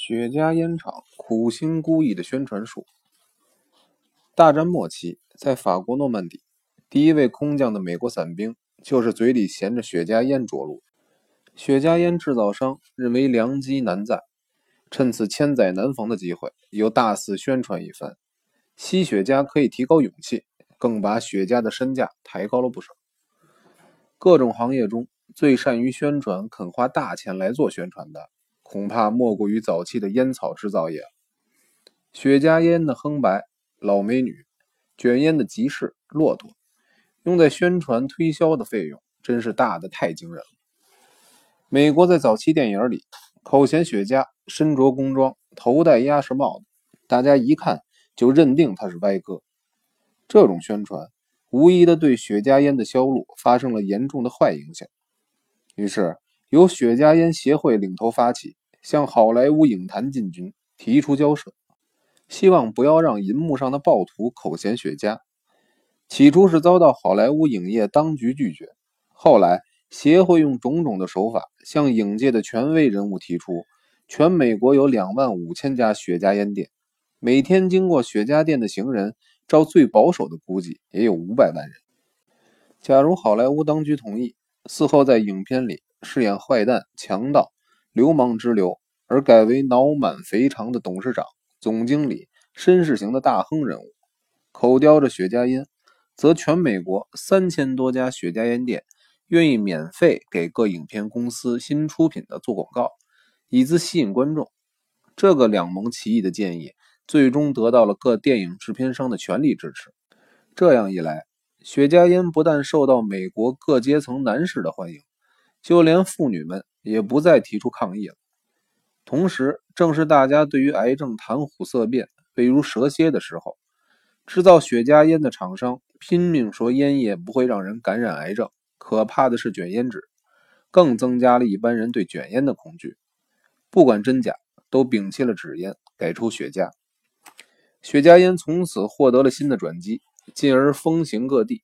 雪茄烟厂苦心孤诣的宣传术。大战末期，在法国诺曼底，第一位空降的美国伞兵就是嘴里衔着雪茄烟着陆。雪茄烟制造商认为良机难再，趁此千载难逢的机会，又大肆宣传一番。吸雪茄可以提高勇气，更把雪茄的身价抬高了不少。各种行业中最善于宣传、肯花大钱来做宣传的。恐怕莫过于早期的烟草制造业。雪茄烟的亨白、老美女，卷烟的集市、骆驼，用在宣传推销的费用真是大的太惊人了。美国在早期电影里，口衔雪茄，身着工装，头戴鸭舌帽子，大家一看就认定他是歪哥。这种宣传无疑的对雪茄烟的销路发生了严重的坏影响。于是。由雪茄烟协会领头发起，向好莱坞影坛进军，提出交涉，希望不要让银幕上的暴徒口衔雪茄。起初是遭到好莱坞影业当局拒绝，后来协会用种种的手法向影界的权威人物提出，全美国有两万五千家雪茄烟店，每天经过雪茄店的行人，照最保守的估计也有五百万人。假如好莱坞当局同意，嗣后在影片里。饰演坏蛋、强盗、流氓之流，而改为脑满肥肠的董事长、总经理、绅士型的大亨人物，口叼着雪茄烟，则全美国三千多家雪茄烟店愿意免费给各影片公司新出品的做广告，以资吸引观众。这个两盟奇异的建议，最终得到了各电影制片商的全力支持。这样一来，雪茄烟不但受到美国各阶层男士的欢迎。就连妇女们也不再提出抗议了。同时，正是大家对于癌症谈虎色变、畏如蛇蝎的时候，制造雪茄烟的厂商拼命说烟叶不会让人感染癌症，可怕的是卷烟纸，更增加了一般人对卷烟的恐惧。不管真假，都摒弃了纸烟，改出雪茄。雪茄烟从此获得了新的转机，进而风行各地。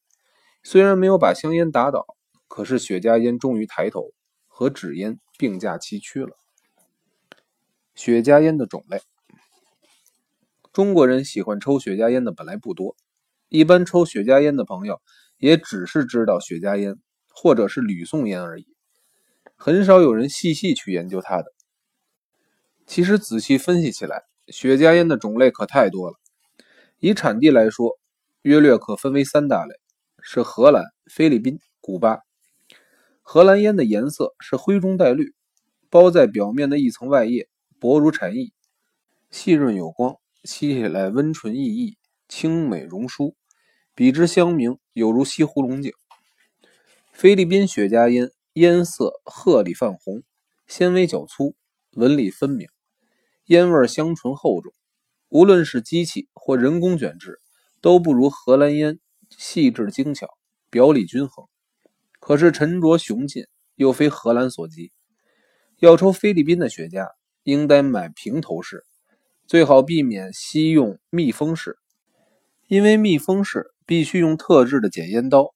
虽然没有把香烟打倒。可是雪茄烟终于抬头，和纸烟并驾齐驱了。雪茄烟的种类，中国人喜欢抽雪茄烟的本来不多，一般抽雪茄烟的朋友也只是知道雪茄烟或者是吕宋烟而已，很少有人细细去研究它的。其实仔细分析起来，雪茄烟的种类可太多了。以产地来说，约略可分为三大类：是荷兰、菲律宾、古巴。荷兰烟的颜色是灰中带绿，包在表面的一层外叶薄如蝉翼，细润有光，吸起来温醇逸逸，清美容舒，比之香茗有如西湖龙井。菲律宾雪茄烟烟色褐里泛红，纤维较粗，纹理分明，烟味香醇厚重，无论是机器或人工卷制，都不如荷兰烟细致精巧，表里均衡。可是沉着雄劲，又非荷兰所及。要抽菲律宾的雪茄，应该买平头式，最好避免吸用密封式，因为密封式必须用特制的剪烟刀，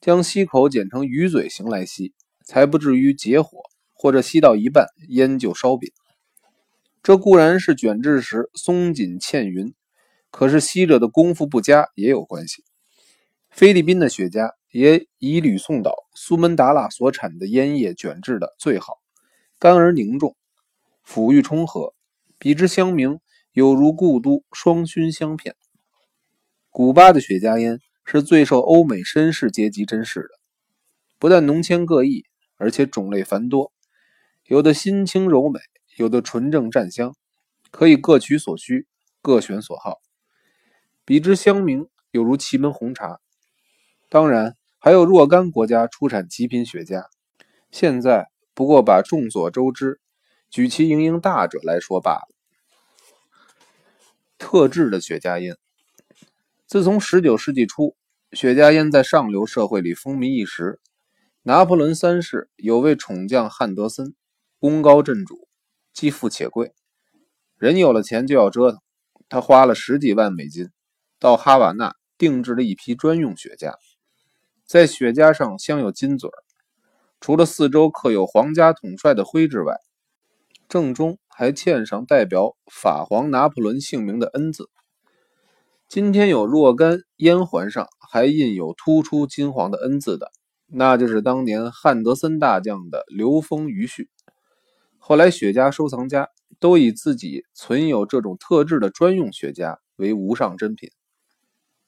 将吸口剪成鱼嘴形来吸，才不至于结火，或者吸到一半烟就烧瘪。这固然是卷制时松紧欠匀，可是吸者的功夫不佳也有关系。菲律宾的雪茄。也以吕宋岛苏门答腊所产的烟叶卷制的最好，干而凝重，抚育充和，比之香茗有如故都双熏香片。古巴的雪茄烟是最受欧美绅士阶级珍视的，不但浓浅各异，而且种类繁多，有的新清柔美，有的纯正占香，可以各取所需，各选所好。比之香茗有如祁门红茶，当然。还有若干国家出产极品雪茄，现在不过把众所周知、举其营营大者来说罢了。特制的雪茄烟，自从19世纪初，雪茄烟在上流社会里风靡一时。拿破仑三世有位宠将汉德森，功高震主，既富且贵。人有了钱就要折腾，他花了十几万美金，到哈瓦那定制了一批专用雪茄。在雪茄上镶有金嘴儿，除了四周刻有皇家统帅的徽之外，正中还嵌上代表法皇拿破仑姓名的“ “N” ”字。今天有若干烟环上还印有突出金黄的“ “N” ”字的，那就是当年汉德森大将的刘封余绪。后来雪茄收藏家都以自己存有这种特制的专用雪茄为无上珍品。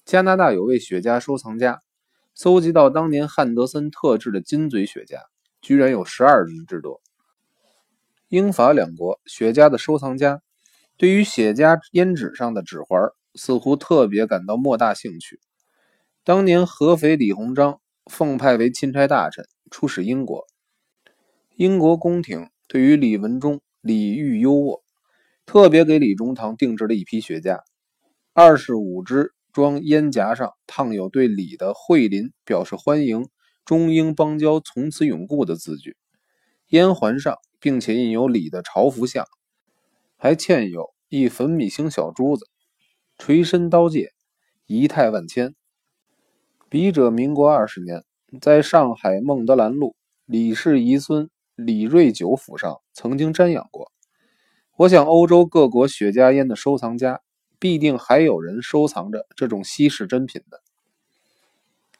加拿大有位雪茄收藏家，搜集到当年汉德森特制的金嘴雪茄，居然有十二支之多。英法两国雪茄的收藏家，对于雪茄烟纸上的指环，似乎特别感到莫大兴趣。当年合肥李鸿章奉派为钦差大臣，出使英国，英国宫廷对于李文忠礼遇优渥，特别给李中堂定制了一批雪茄，二十五支。装烟夹上烫有对李的惠临表示欢迎，中英邦交从此永固的字句。烟环上并且印有李的朝服像，还嵌有一粉米星小珠子。垂身刀戒，仪态万千。笔者民国二十年在上海孟德兰路李氏遗孙李瑞九府上曾经瞻仰过。我想欧洲各国雪茄烟的收藏家。必定还有人收藏着这种稀世珍品的。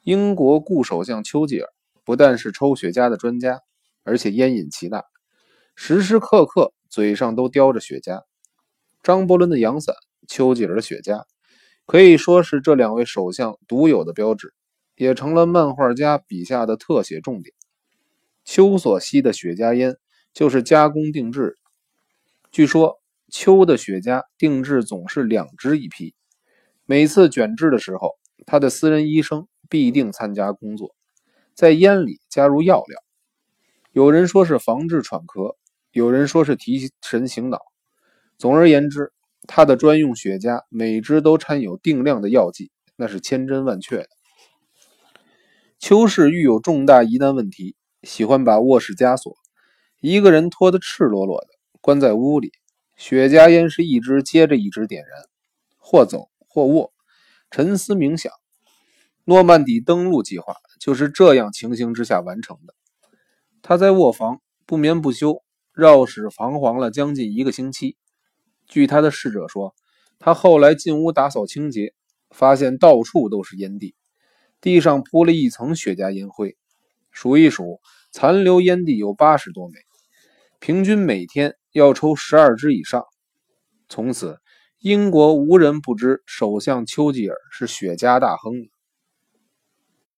英国顾首相丘吉尔不但是抽雪茄的专家，而且烟瘾极大，时时刻刻嘴上都叼着雪茄。张伯伦的阳伞，丘吉尔的雪茄，可以说是这两位首相独有的标志，也成了漫画家笔下的特写重点。丘所吸的雪茄烟就是加工定制，据说。秋的雪茄定制总是两支一批，每次卷制的时候，他的私人医生必定参加工作，在烟里加入药料。有人说是防治喘咳，有人说是提神醒脑。总而言之，他的专用雪茄每支都掺有定量的药剂，那是千真万确的。邱氏遇有重大疑难问题，喜欢把卧室枷锁，一个人脱得赤裸裸的，关在屋里。雪茄烟是一支接着一支点燃，或走或卧，沉思冥想。诺曼底登陆计划就是这样情形之下完成的。他在卧房不眠不休，绕室彷徨了将近一个星期。据他的侍者说，他后来进屋打扫清洁，发现到处都是烟蒂，地上铺了一层雪茄烟灰，数一数，残留烟蒂有八十多枚，平均每天。要抽十二支以上，从此英国无人不知首相丘吉尔是雪茄大亨。